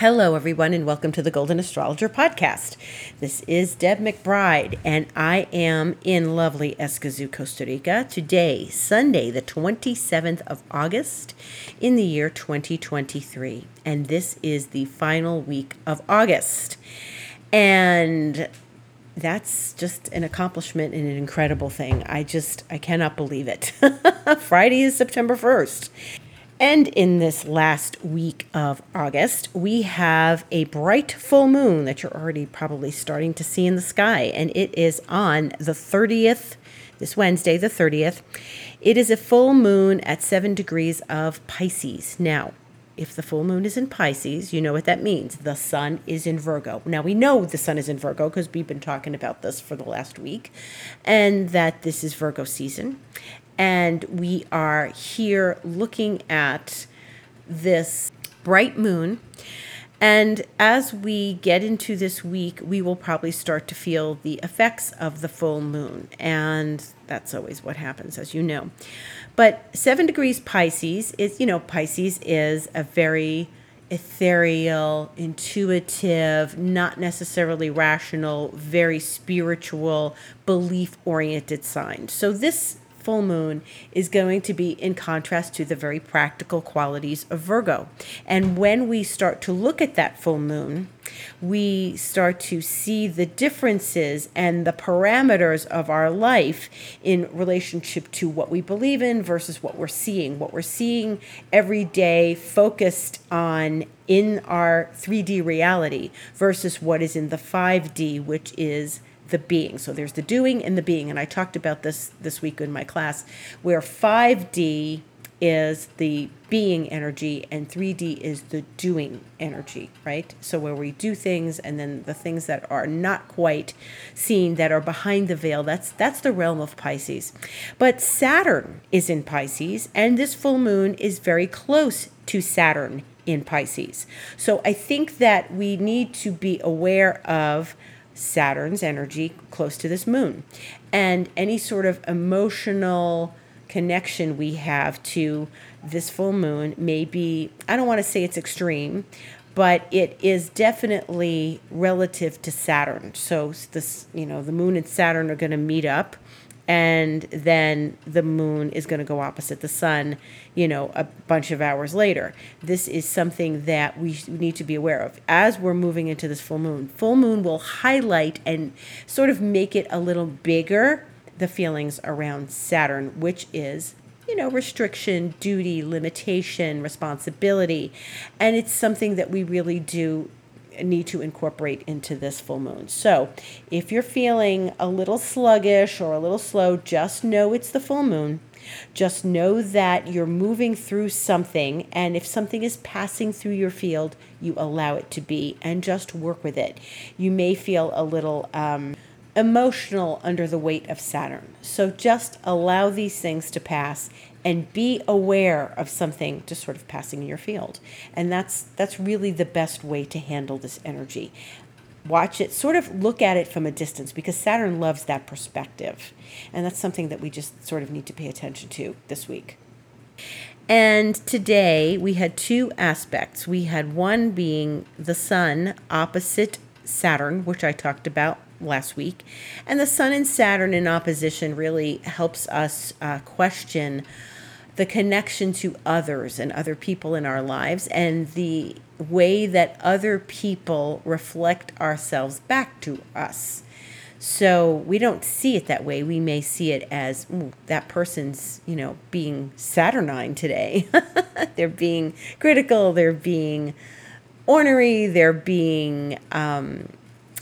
Hello, everyone, and welcome to the Golden Astrologer Podcast. This is Deb McBride, and I am in lovely Escazú, Costa Rica today, Sunday, the 27th of August in the year 2023. And this is the final week of August. And that's just an accomplishment and an incredible thing. I just, I cannot believe it. Friday is September 1st. And in this last week of August, we have a bright full moon that you're already probably starting to see in the sky. And it is on the 30th, this Wednesday, the 30th. It is a full moon at seven degrees of Pisces. Now, if the full moon is in Pisces, you know what that means. The sun is in Virgo. Now, we know the sun is in Virgo because we've been talking about this for the last week, and that this is Virgo season. And we are here looking at this bright moon. And as we get into this week, we will probably start to feel the effects of the full moon. And that's always what happens, as you know. But seven degrees Pisces is, you know, Pisces is a very ethereal, intuitive, not necessarily rational, very spiritual, belief oriented sign. So this full moon is going to be in contrast to the very practical qualities of Virgo. And when we start to look at that full moon, we start to see the differences and the parameters of our life in relationship to what we believe in versus what we're seeing. What we're seeing every day focused on in our 3D reality versus what is in the 5D, which is the being. So there's the doing and the being. And I talked about this this week in my class, where 5D is the being energy and 3D is the doing energy, right? So where we do things and then the things that are not quite seen that are behind the veil, that's that's the realm of Pisces. But Saturn is in Pisces and this full moon is very close to Saturn in Pisces. So I think that we need to be aware of Saturn's energy close to this moon. And any sort of emotional connection we have to this full moon may be, I don't want to say it's extreme, but it is definitely relative to Saturn. So this, you know, the moon and Saturn are going to meet up and then the moon is going to go opposite the sun, you know, a bunch of hours later. This is something that we need to be aware of as we're moving into this full moon. Full moon will highlight and sort of make it a little bigger the feelings around Saturn, which is you know, restriction, duty, limitation, responsibility. And it's something that we really do need to incorporate into this full moon. So, if you're feeling a little sluggish or a little slow, just know it's the full moon. Just know that you're moving through something, and if something is passing through your field, you allow it to be and just work with it. You may feel a little um, emotional under the weight of Saturn. So just allow these things to pass and be aware of something just sort of passing in your field. And that's that's really the best way to handle this energy. Watch it, sort of look at it from a distance because Saturn loves that perspective. And that's something that we just sort of need to pay attention to this week. And today we had two aspects. We had one being the sun opposite Saturn, which I talked about last week. And the sun and Saturn in opposition really helps us uh, question the connection to others and other people in our lives and the way that other people reflect ourselves back to us. So we don't see it that way. We may see it as that person's, you know, being saturnine today. they're being critical, they're being ornery, they're being um,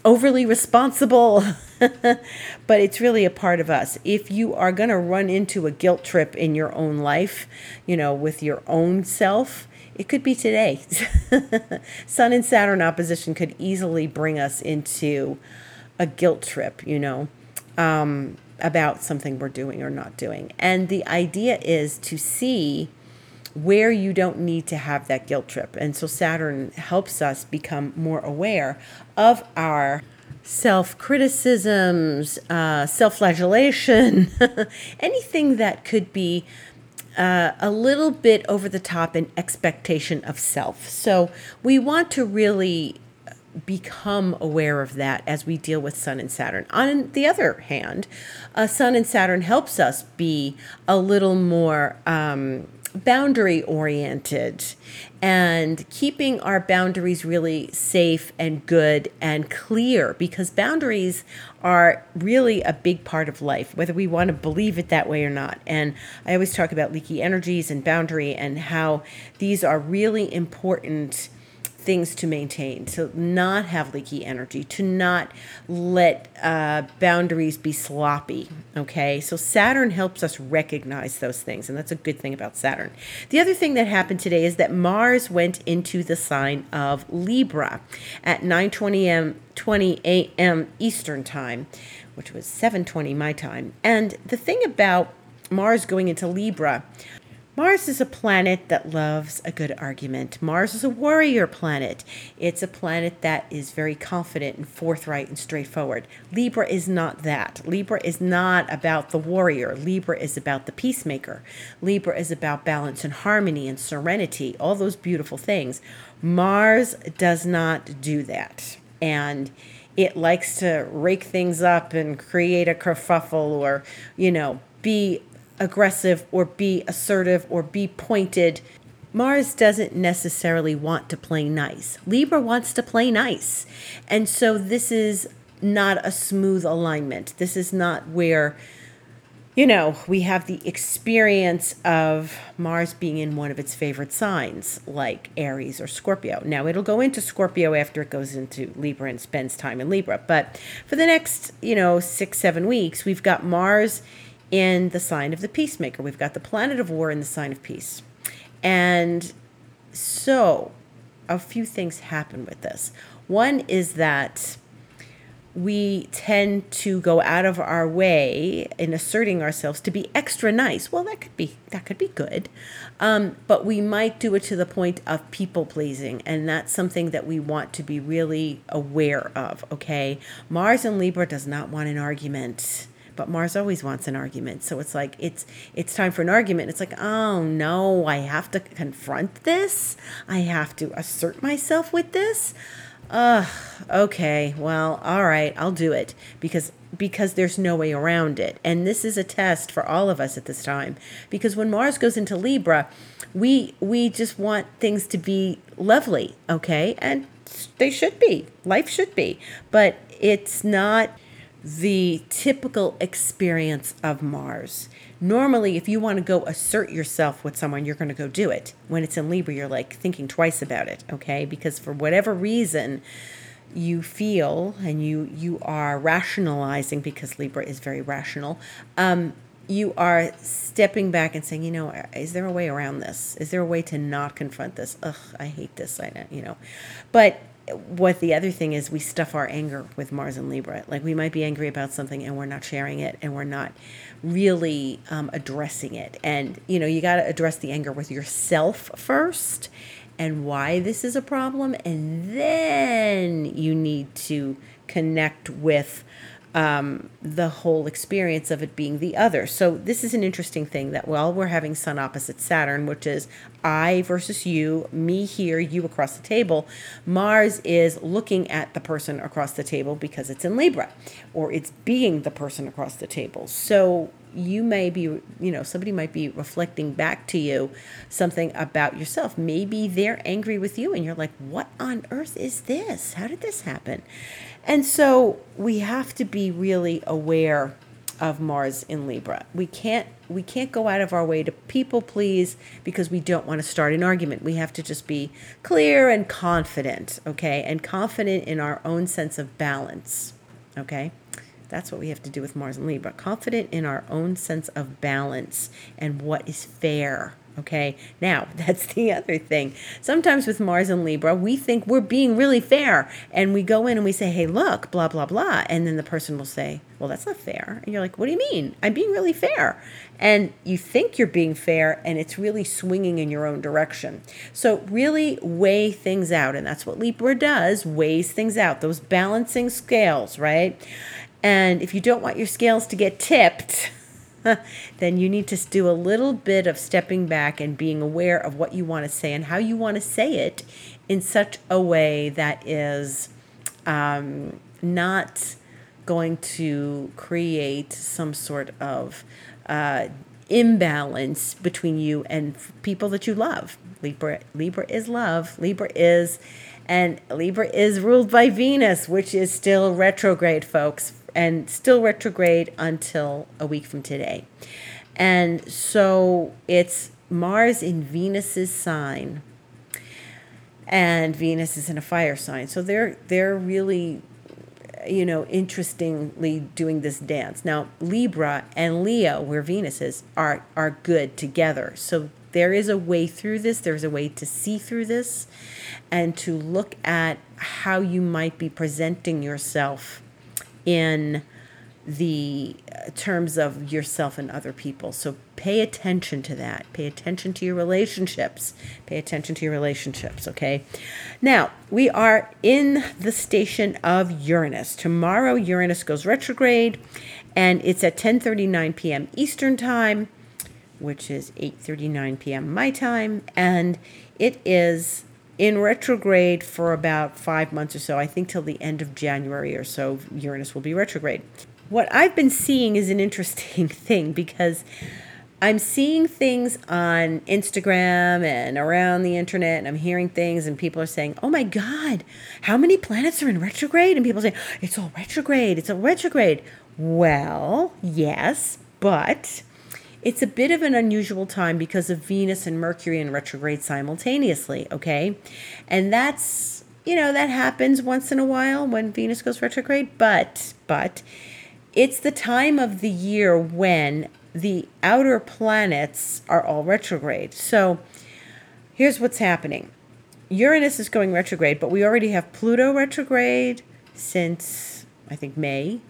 overly responsible, but it's really a part of us. If you are going to run into a guilt trip in your own life, you know, with your own self, it could be today. Sun and Saturn opposition could easily bring us into a guilt trip, you know, um, about something we're doing or not doing. And the idea is to see where you don't need to have that guilt trip. And so Saturn helps us become more aware of our self criticisms, uh, self flagellation, anything that could be uh, a little bit over the top in expectation of self. So we want to really become aware of that as we deal with Sun and Saturn. On the other hand, uh, Sun and Saturn helps us be a little more um, boundary oriented and keeping our boundaries really safe and good and clear because boundaries are really a big part of life, whether we want to believe it that way or not. And I always talk about leaky energies and boundary and how these are really important things to maintain, to not have leaky energy, to not let uh, boundaries be sloppy. Okay, so Saturn helps us recognize those things, and that's a good thing about Saturn. The other thing that happened today is that Mars went into the sign of Libra at 9:20 m 20 a.m. Eastern time, which was 7:20 my time. And the thing about Mars going into Libra Mars is a planet that loves a good argument. Mars is a warrior planet. It's a planet that is very confident and forthright and straightforward. Libra is not that. Libra is not about the warrior. Libra is about the peacemaker. Libra is about balance and harmony and serenity, all those beautiful things. Mars does not do that. And it likes to rake things up and create a kerfuffle or, you know, be aggressive or be assertive or be pointed. Mars doesn't necessarily want to play nice. Libra wants to play nice. And so this is not a smooth alignment. This is not where, you know, we have the experience of Mars being in one of its favorite signs, like Aries or Scorpio. Now, it'll go into Scorpio after it goes into Libra and spends time in Libra. But for the next, you know, six, seven weeks, we've got Mars in the sign of the peacemaker. We've got the planet of war in the sign of peace. And so a few things happen with this. One is that we tend to go out of our way in asserting ourselves to be extra nice. Well, that could be that could be good, um, but we might do it to the point of people pleasing, and that's something that we want to be really aware of. Okay, Mars and Libra does not want an argument but Mars always wants an argument. So it's like it's it's time for an argument. It's like, "Oh no, I have to confront this. I have to assert myself with this." Ugh, okay. Well, all right, I'll do it because because there's no way around it. And this is a test for all of us at this time because when Mars goes into Libra, we we just want things to be lovely, okay? And they should be. Life should be. But it's not the typical experience of Mars. Normally, if you want to go assert yourself with someone, you're going to go do it. When it's in Libra, you're like thinking twice about it, okay? Because for whatever reason, you feel and you you are rationalizing because Libra is very rational. Um, you are stepping back and saying, you know, is there a way around this? Is there a way to not confront this? Ugh, I hate this. I you know, but what the other thing is we stuff our anger with Mars and Libra. Like we might be angry about something and we're not sharing it and we're not really um, addressing it. And you know, you got to address the anger with yourself first and why this is a problem, and then you need to connect with um, the whole experience of it being the other. So this is an interesting thing that while we're having Sun opposite Saturn, which is I versus you, me here, you across the table, Mars is looking at the person across the table because it's in Libra, or it's being the person across the table. So you may be, you know, somebody might be reflecting back to you something about yourself. Maybe they're angry with you and you're like, what on earth is this? How did this happen? And so we have to be really aware of Mars in Libra. We can't we can't go out of our way to people please because we don't want to start an argument. We have to just be clear and confident, okay? And confident in our own sense of balance, okay? That's what we have to do with Mars and Libra. Confident in our own sense of balance and what is fair. Okay, now that's the other thing. Sometimes with Mars and Libra, we think we're being really fair, and we go in and we say, Hey, look, blah, blah, blah. And then the person will say, Well, that's not fair. And you're like, What do you mean? I'm being really fair. And you think you're being fair, and it's really swinging in your own direction. So, really weigh things out. And that's what Libra does weighs things out, those balancing scales, right? And if you don't want your scales to get tipped, then you need to do a little bit of stepping back and being aware of what you want to say and how you want to say it in such a way that is um, not going to create some sort of uh, imbalance between you and people that you love. Libra Libra is love. Libra is and Libra is ruled by Venus, which is still retrograde, folks, and still retrograde until a week from today. And so it's Mars in Venus's sign. And Venus is in a fire sign. So they're they're really you know, interestingly doing this dance. Now, Libra and Leo, where Venus is, are are good together. So there is a way through this. There's a way to see through this and to look at how you might be presenting yourself in the uh, terms of yourself and other people. So pay attention to that. Pay attention to your relationships. Pay attention to your relationships, okay? Now, we are in the station of Uranus. Tomorrow Uranus goes retrograde and it's at 10:39 p.m. Eastern Time, which is 8:39 p.m. my time, and it is in retrograde for about 5 months or so. I think till the end of January or so Uranus will be retrograde what I've been seeing is an interesting thing because I'm seeing things on Instagram and around the internet, and I'm hearing things, and people are saying, Oh my God, how many planets are in retrograde? And people say, It's all retrograde, it's all retrograde. Well, yes, but it's a bit of an unusual time because of Venus and Mercury in retrograde simultaneously, okay? And that's, you know, that happens once in a while when Venus goes retrograde, but, but, it's the time of the year when the outer planets are all retrograde. So here's what's happening Uranus is going retrograde, but we already have Pluto retrograde since, I think, May.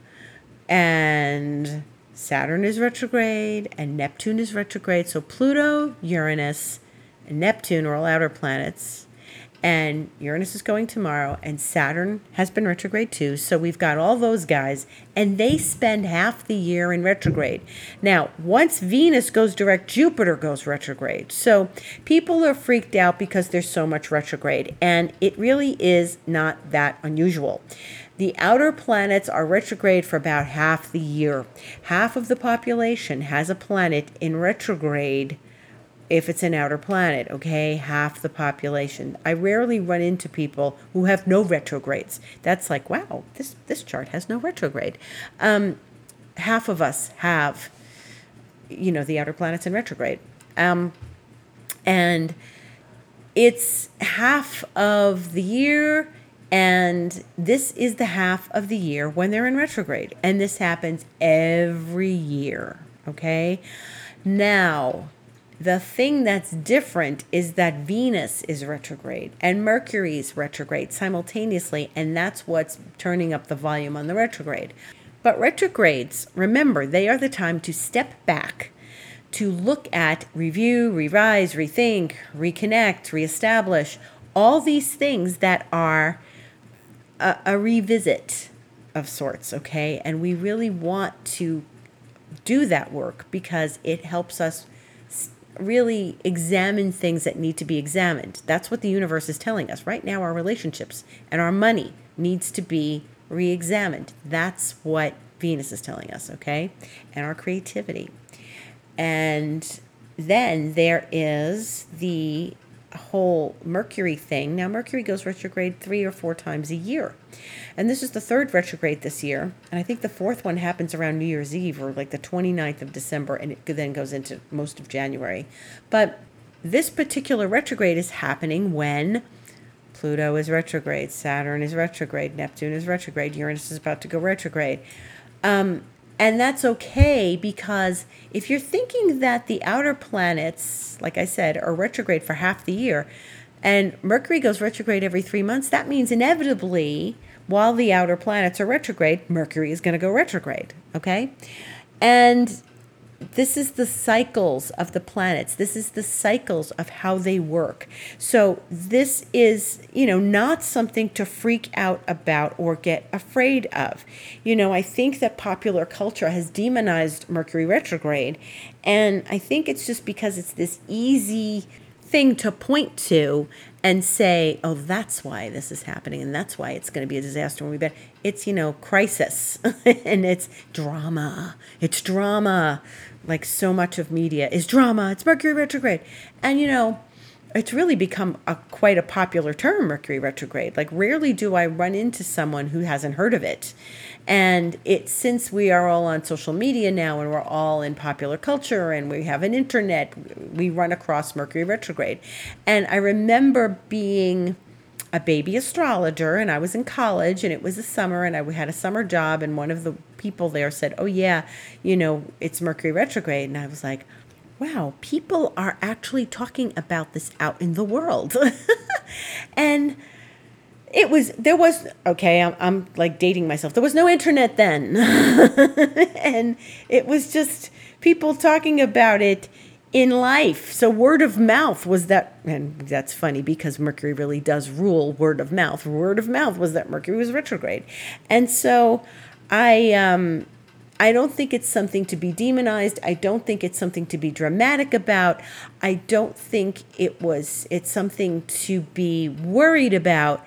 And Saturn is retrograde and Neptune is retrograde. So Pluto, Uranus, and Neptune are all outer planets and Uranus is going tomorrow, and Saturn has been retrograde too. So we've got all those guys, and they spend half the year in retrograde. Now, once Venus goes direct, Jupiter goes retrograde. So people are freaked out because there's so much retrograde, and it really is not that unusual. The outer planets are retrograde for about half the year. Half of the population has a planet in retrograde if it's an outer planet, okay? Half the population. I rarely run into people who have no retrogrades. That's like, wow, this, this chart has no retrograde. Um, half of us have, you know, the outer planets in retrograde. Um, and it's half of the year, and this is the half of the year when they're in retrograde. And this happens every year, okay? Now, the thing that's different is that Venus is retrograde and Mercury is retrograde simultaneously, and that's what's turning up the volume on the retrograde. But retrogrades, remember, they are the time to step back, to look at, review, revise, rethink, reconnect, reestablish, all these things that are a, a revisit of sorts, okay? And we really want to do that work because it helps us really examine things that need to be examined. That's what the universe is telling us. Right now, our relationships and our money needs to be re examined. That's what Venus is telling us, okay? And our creativity. And then there is the whole Mercury thing. Now, Mercury goes retrograde three or four times a year. And this is the third retrograde this year. And I think the fourth one happens around New Year's Eve or like the 29th of December, and it then goes into most of January. But this particular retrograde is happening when Pluto is retrograde, Saturn is retrograde, Neptune is retrograde, Uranus is about to go retrograde. Um, and that's okay because if you're thinking that the outer planets, like I said, are retrograde for half the year, and Mercury goes retrograde every three months, that means inevitably, while the outer planets are retrograde, Mercury is going to go retrograde. Okay? And this is the cycles of the planets. This is the cycles of how they work. So this is, you know, not something to freak out about or get afraid of. You know, I think that popular culture has demonized Mercury retrograde, and I think it's just because it's this easy thing to point to and say, oh, that's why this is happening and that's why it's going to be a disaster when we bet. It's, you know, crisis and it's drama. It's drama. Like so much of media is drama. It's Mercury retrograde. And, you know, it's really become a quite a popular term mercury retrograde like rarely do i run into someone who hasn't heard of it and it since we are all on social media now and we're all in popular culture and we have an internet we run across mercury retrograde and i remember being a baby astrologer and i was in college and it was a summer and i had a summer job and one of the people there said oh yeah you know it's mercury retrograde and i was like wow, people are actually talking about this out in the world. and it was, there was, okay, I'm, I'm like dating myself. There was no internet then. and it was just people talking about it in life. So word of mouth was that, and that's funny because Mercury really does rule word of mouth. Word of mouth was that Mercury was retrograde. And so I, um, I don't think it's something to be demonized. I don't think it's something to be dramatic about. I don't think it was it's something to be worried about.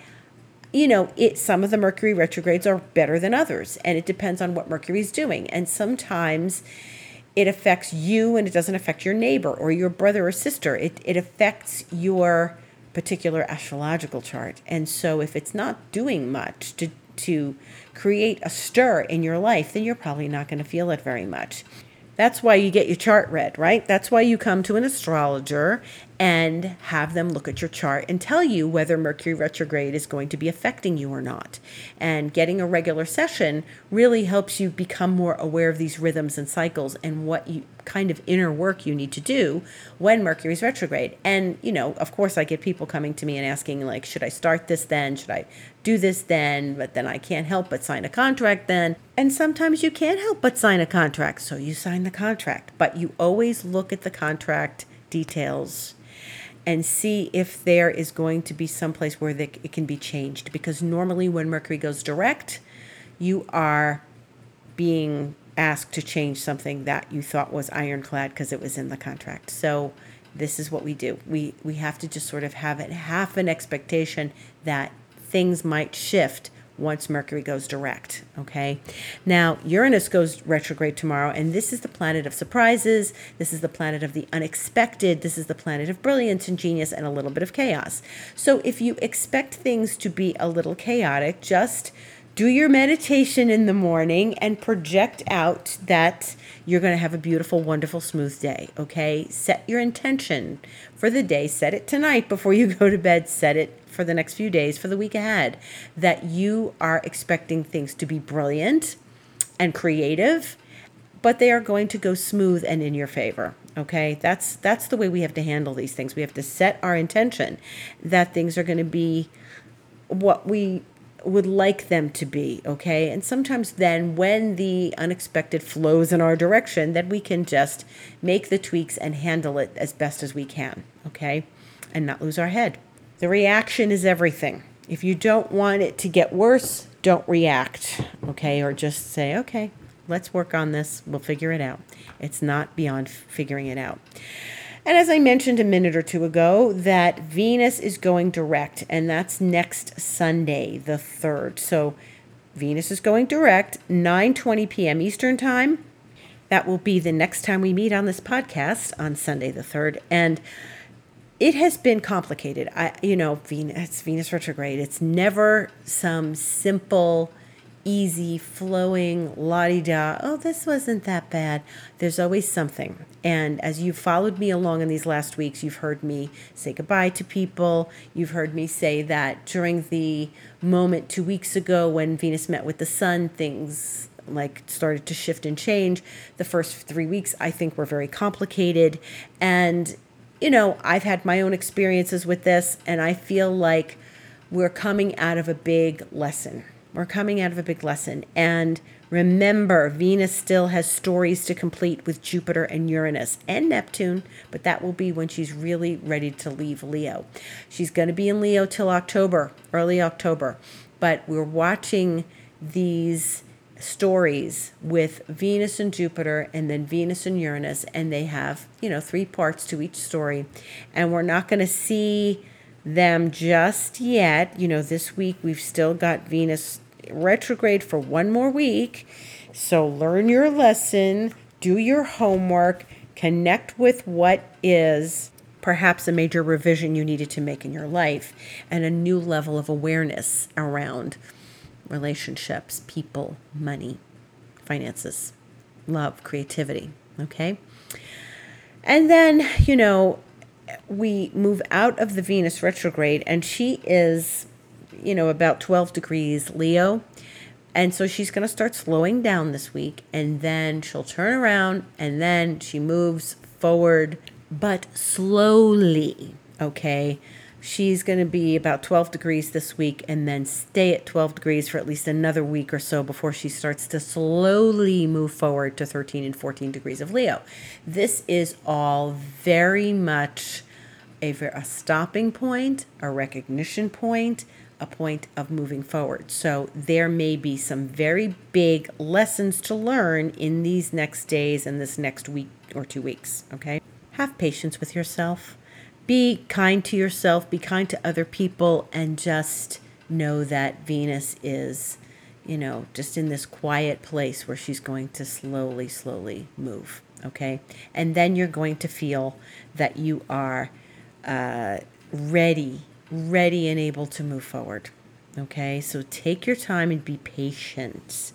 You know, it some of the Mercury retrogrades are better than others, and it depends on what Mercury is doing. And sometimes it affects you and it doesn't affect your neighbor or your brother or sister. It it affects your particular astrological chart. And so if it's not doing much to to create a stir in your life, then you're probably not going to feel it very much. That's why you get your chart read, right? That's why you come to an astrologer and have them look at your chart and tell you whether Mercury retrograde is going to be affecting you or not. And getting a regular session really helps you become more aware of these rhythms and cycles and what you kind of inner work you need to do when Mercury is retrograde. And, you know, of course, I get people coming to me and asking, like, should I start this then? Should I do this then? But then I can't help but sign a contract then. And sometimes you can't help but sign a contract. So you sign the contract. But you always look at the contract details and see if there is going to be some place where it can be changed. Because normally, when Mercury goes direct, you are being asked to change something that you thought was ironclad because it was in the contract. So this is what we do. We we have to just sort of have it half an expectation that things might shift once Mercury goes direct. Okay. Now, Uranus goes retrograde tomorrow, and this is the planet of surprises. This is the planet of the unexpected. This is the planet of brilliance and genius and a little bit of chaos. So, if you expect things to be a little chaotic, just do your meditation in the morning and project out that you're going to have a beautiful, wonderful, smooth day. Okay. Set your intention for the day. Set it tonight before you go to bed. Set it for the next few days, for the week ahead, that you are expecting things to be brilliant and creative, but they are going to go smooth and in your favor. Okay, that's that's the way we have to handle these things. We have to set our intention that things are going to be what we would like them to be, okay? And sometimes then when the unexpected flows in our direction, that we can just make the tweaks and handle it as best as we can, okay? And not lose our head. The reaction is everything. If you don't want it to get worse, don't react, okay? Or just say, okay, let's work on this. We'll figure it out. It's not beyond figuring it out. And as I mentioned a minute or two ago, that Venus is going direct, and that's next Sunday, the 3rd. So Venus is going direct, 9:20 p.m. Eastern Time. That will be the next time we meet on this podcast on Sunday the 3rd. And it has been complicated. I, you know, Venus, Venus retrograde. It's never some simple, easy, flowing, la di da. Oh, this wasn't that bad. There's always something. And as you've followed me along in these last weeks, you've heard me say goodbye to people. You've heard me say that during the moment two weeks ago when Venus met with the Sun, things like started to shift and change. The first three weeks, I think, were very complicated. And you know, I've had my own experiences with this, and I feel like we're coming out of a big lesson. We're coming out of a big lesson. And Remember, Venus still has stories to complete with Jupiter and Uranus and Neptune, but that will be when she's really ready to leave Leo. She's going to be in Leo till October, early October, but we're watching these stories with Venus and Jupiter and then Venus and Uranus, and they have, you know, three parts to each story. And we're not going to see them just yet. You know, this week we've still got Venus retrograde for one more week. So learn your lesson, do your homework, connect with what is perhaps a major revision you needed to make in your life, and a new level of awareness around relationships, people, money, finances, love, creativity. Okay. And then, you know, we move out of the Venus retrograde, and she is you know, about 12 degrees Leo. And so she's going to start slowing down this week and then she'll turn around and then she moves forward, but slowly. Okay. She's going to be about 12 degrees this week and then stay at 12 degrees for at least another week or so before she starts to slowly move forward to 13 and 14 degrees of Leo. This is all very much a, a stopping point, a recognition point, a point of moving forward. So there may be some very big lessons to learn in these next days and this next week or two weeks. Okay. Have patience with yourself. Be kind to yourself, be kind to other people, and just know that Venus is, you know, just in this quiet place where she's going to slowly, slowly move. Okay. And then you're going to feel that you are uh, ready ready and able to move forward. Okay, so take your time and be patient.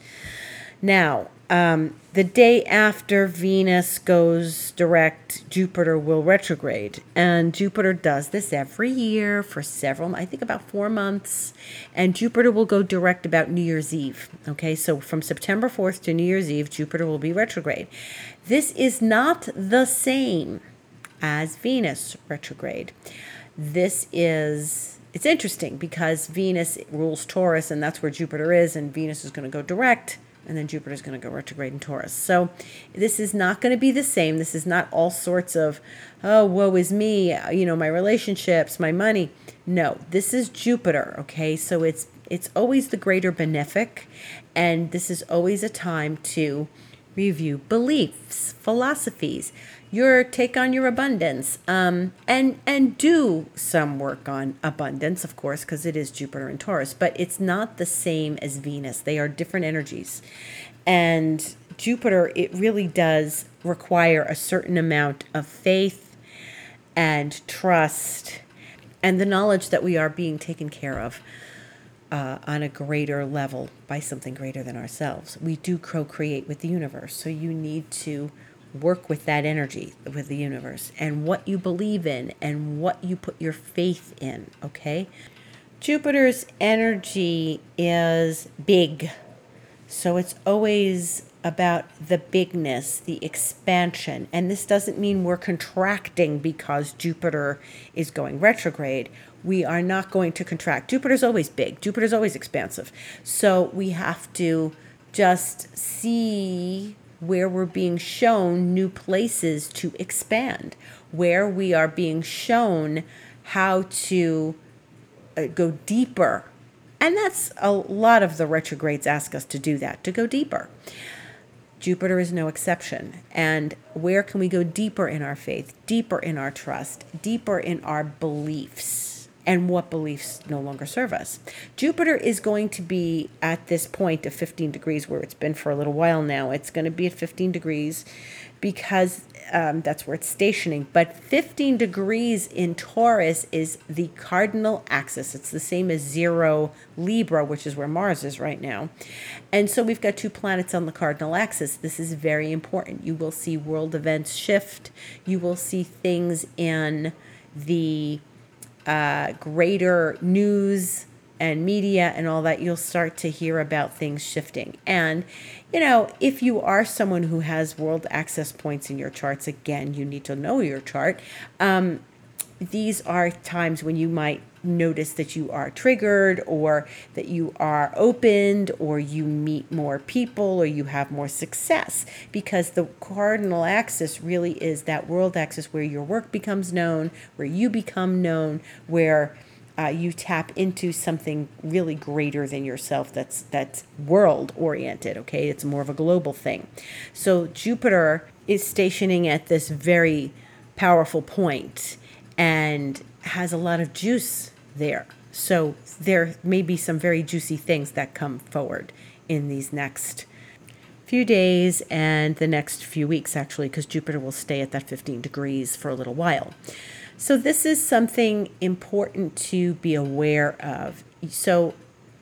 Now, um, the day after Venus goes direct, Jupiter will retrograde. And Jupiter does this every year for several, I think about four months. And Jupiter will go direct about New Year's Eve. Okay, so from September 4th to New Year's Eve, Jupiter will be retrograde. This is not the same as Venus retrograde this is it's interesting because Venus rules Taurus and that's where Jupiter is and Venus is going to go direct and then Jupiter is going to go retrograde in Taurus. So this is not going to be the same. This is not all sorts of oh woe is me, you know, my relationships, my money. No, this is Jupiter, okay? So it's it's always the greater benefic and this is always a time to review beliefs, philosophies, your take on your abundance um, and and do some work on abundance of course because it is jupiter and taurus but it's not the same as venus they are different energies and jupiter it really does require a certain amount of faith and trust and the knowledge that we are being taken care of uh, on a greater level by something greater than ourselves. We do co create with the universe. So you need to work with that energy with the universe and what you believe in and what you put your faith in, okay? Jupiter's energy is big. So it's always about the bigness, the expansion. And this doesn't mean we're contracting because Jupiter is going retrograde. We are not going to contract. Jupiter's always big, Jupiter's always expansive. So we have to just see where we're being shown new places to expand, where we are being shown how to uh, go deeper. And that's a lot of the retrogrades ask us to do that, to go deeper. Jupiter is no exception. And where can we go deeper in our faith, deeper in our trust, deeper in our beliefs? And what beliefs no longer serve us. Jupiter is going to be at this point of 15 degrees where it's been for a little while now. It's going to be at 15 degrees because um, that's where it's stationing. But 15 degrees in Taurus is the cardinal axis. It's the same as zero Libra, which is where Mars is right now. And so we've got two planets on the cardinal axis. This is very important. You will see world events shift, you will see things in the uh, greater news and media and all that, you'll start to hear about things shifting. And, you know, if you are someone who has world axis points in your charts, again, you need to know your chart. Um, these are times when you might notice that you are triggered or that you are opened or you meet more people or you have more success. Because the cardinal axis really is that world axis where your work becomes known, where you become known, where uh, you tap into something really greater than yourself that's that's world oriented okay? It's more of a global thing. So jupiter is stationing at this very powerful point and has a lot of juice there. So there may be some very juicy things that come forward in these next few days and the next few weeks, actually, because Jupiter will stay at that 15 degrees for a little while. So this is something important to be aware of. So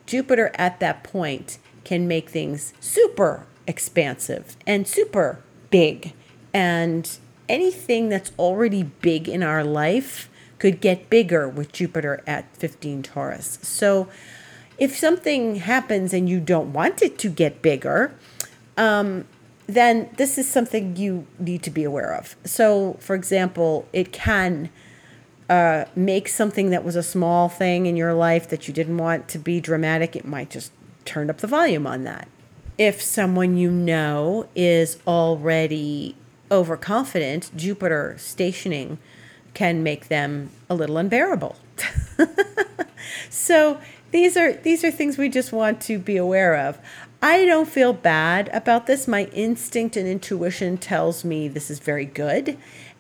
Jupiter at that point can make things super expansive and super big. And anything that's already big in our life could get bigger with Jupiter at 15 Taurus. So if something happens and you don't want it to get bigger, um, then this is something you need to be aware of. So, for example, it can uh, make something that was a small thing in your life that you didn't want to be dramatic, it might just turn up the volume on that. If someone you know is already overconfident, Jupiter stationing can make them a little unbearable. so these are these are things we just want to be aware of. I don't feel bad about this. My instinct and intuition tells me this is very good.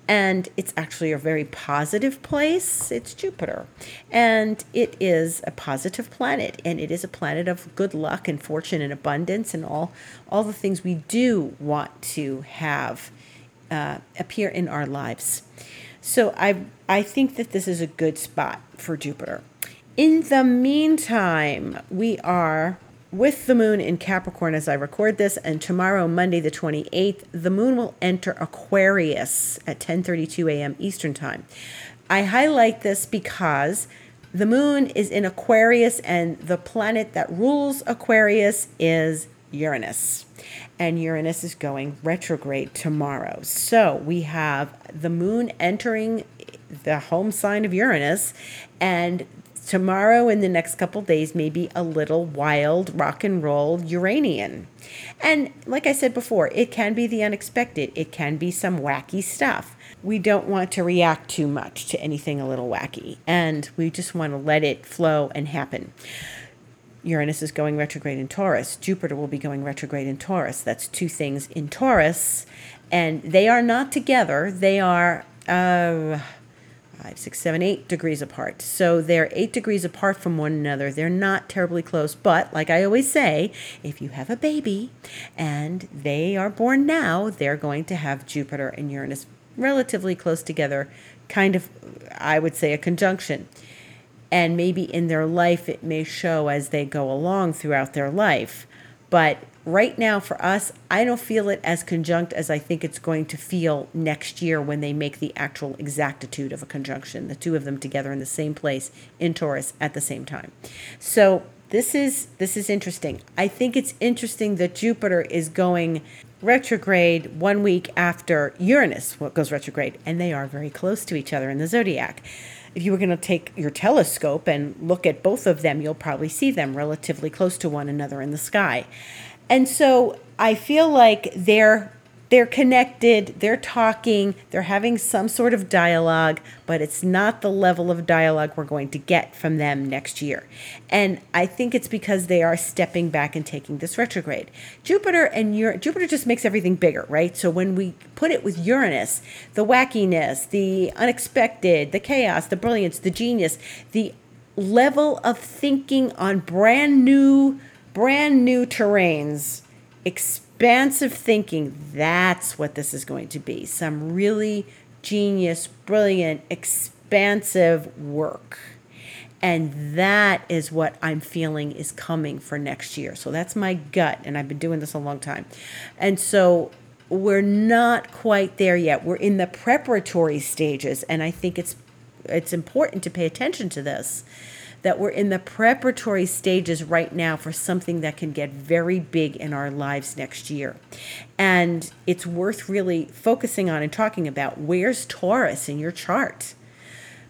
And it's actually a very positive place. It's Jupiter. And it is a positive planet. And it is a planet of good luck and fortune and abundance and all, all the things we do want to have uh, appear in our lives. So I I think that this is a good spot for Jupiter. In the meantime, we are with the moon in Capricorn as I record this and tomorrow Monday the 28th the moon will enter Aquarius at 10:32 a.m. Eastern Time. I highlight this because the moon is in Aquarius and the planet that rules Aquarius is Uranus and Uranus is going retrograde tomorrow. So we have the moon entering the home sign of Uranus, and tomorrow and the next couple days may be a little wild rock and roll Uranian. And like I said before, it can be the unexpected, it can be some wacky stuff. We don't want to react too much to anything a little wacky, and we just want to let it flow and happen. Uranus is going retrograde in Taurus. Jupiter will be going retrograde in Taurus. That's two things in Taurus, and they are not together. They are uh, five, six, seven, eight degrees apart. So they're eight degrees apart from one another. They're not terribly close, but like I always say, if you have a baby and they are born now, they're going to have Jupiter and Uranus relatively close together, kind of, I would say, a conjunction and maybe in their life it may show as they go along throughout their life. But right now for us, I don't feel it as conjunct as I think it's going to feel next year when they make the actual exactitude of a conjunction, the two of them together in the same place in Taurus at the same time. So this is this is interesting. I think it's interesting that Jupiter is going retrograde one week after Uranus goes retrograde, and they are very close to each other in the zodiac if you were going to take your telescope and look at both of them, you'll probably see them relatively close to one another in the sky. And so I feel like they're they're connected, they're talking, they're having some sort of dialogue, but it's not the level of dialogue we're going to get from them next year. And I think it's because they are stepping back and taking this retrograde. Jupiter and Ur- Jupiter just makes everything bigger, right? So when we put it with Uranus, the wackiness, the unexpected, the chaos, the brilliance, the genius, the level of thinking on brand new brand new terrains expansive thinking, that's what this is going to be. Some really genius, brilliant, expansive work. And that is what I'm feeling is coming for next year. So that's my gut. And I've been doing this a long time. And so we're not quite there yet. We're in the preparatory stages. And I think it's it's important to pay attention to this that we're in the preparatory stages right now for something that can get very big in our lives next year. And it's worth really focusing on and talking about where's Taurus in your chart?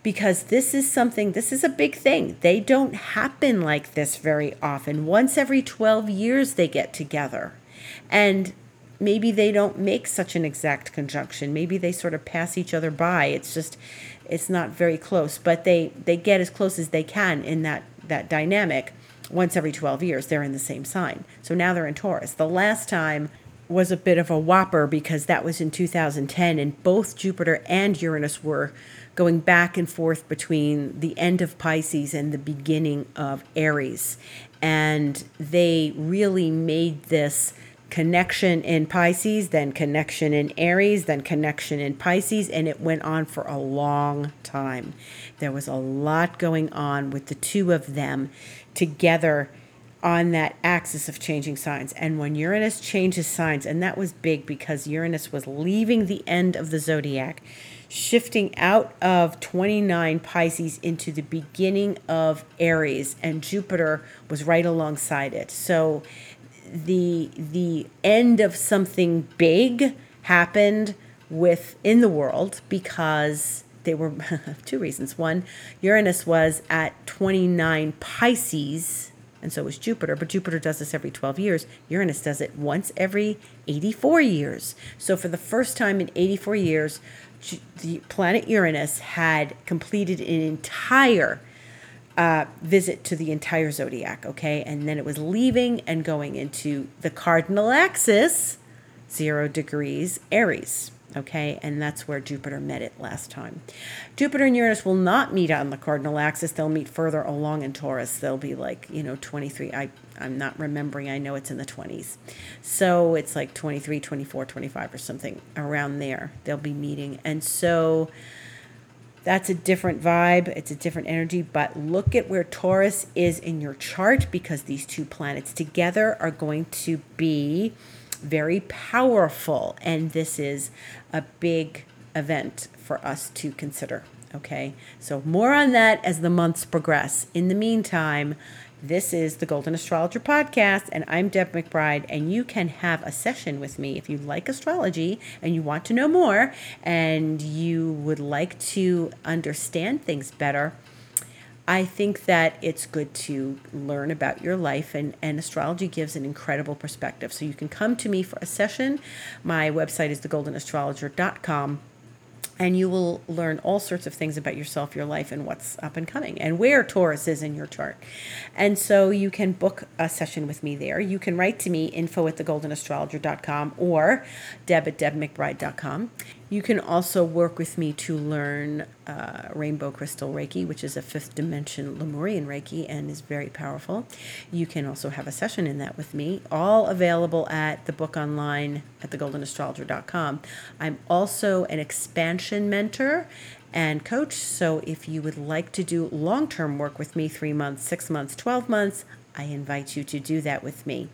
because this is something, this is a big thing. They don't happen like this very often. Once every 12 years, they get together. And maybe they don't make such an exact conjunction. Maybe they sort of pass each other by. It's just, it's not very close, but they, they get as close as they can in that, that dynamic. Once every 12 years, they're in the same sign. So now they're in Taurus. The last time was a bit of a whopper because that was in 2010, and both Jupiter and Uranus were going back and forth between the end of Pisces and the beginning of Aries. And they really made this connection in Pisces, then connection in Aries, then connection in Pisces, and it went on for a long time. There was a lot going on with the two of them together on that axis of changing signs. And when Uranus changes signs, and that was big because Uranus was leaving the end of the zodiac, shifting out of 29 Pisces into the beginning of Aries, and Jupiter was right alongside it. So the the end of something big happened within the world because they were two reasons. One, Uranus was at 29 Pisces and so was Jupiter. But Jupiter does this every 12 years. Uranus does it once every 84 years. So for the first time in 84 years, the planet Uranus had completed an entire uh, visit to the entire zodiac, okay? And then it was leaving and going into the cardinal axis, zero degrees Aries okay? And that's where jupiter met it last time. Jupiter and uranus will not meet on the cardinal axis. They'll meet further along in taurus. They'll be like you know 23 i i'm not remembering. I know it's in the 20s so it's like 23 24 25 or something around there they'll be meeting. And so that's a different vibe it's a different energy but look at where taurus is in your chart because these two planets together are going to be very powerful. And this is a big event for us to consider. Okay, so more on that as the months progress. In the meantime, this is the Golden Astrologer Podcast, and I'm Deb McBride. And you can have a session with me if you like astrology and you want to know more and you would like to understand things better I think that it's good to learn about your life, and, and astrology gives an incredible perspective. So you can come to me for a session. My website is thegoldenastrologer.com and you will learn all sorts of things about yourself, your life, and what's up and coming, and where Taurus is in your chart. And so you can book a session with me there. You can write to me, info at thegoldenastrologer.com or deb at debmcbride.com. You can also work with me to learn uh, Rainbow Crystal Reiki, which is a fifth dimension Lemurian Reiki and is very powerful. You can also have a session in that with me, all available at the book online at thegoldenastrologer.com. I'm also an expansion mentor and coach. So if you would like to do long term work with me, three months, six months, 12 months, I invite you to do that with me.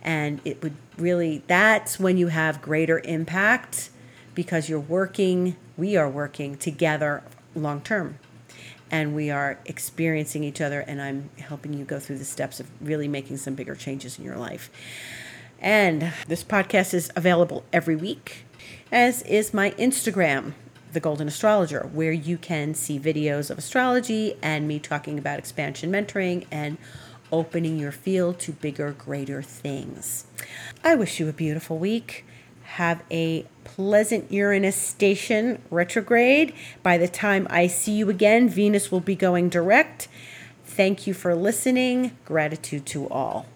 And it would really, that's when you have greater impact because you're working, we are working together long term. And we are experiencing each other, and I'm helping you go through the steps of really making some bigger changes in your life. And this podcast is available every week, as is my Instagram, The Golden Astrologer, where you can see videos of astrology and me talking about expansion mentoring and opening your field to bigger, greater things. I wish you a beautiful week. Have a pleasant Uranus station retrograde. By the time I see you again, Venus will be going direct. Thank you for listening. Gratitude to all.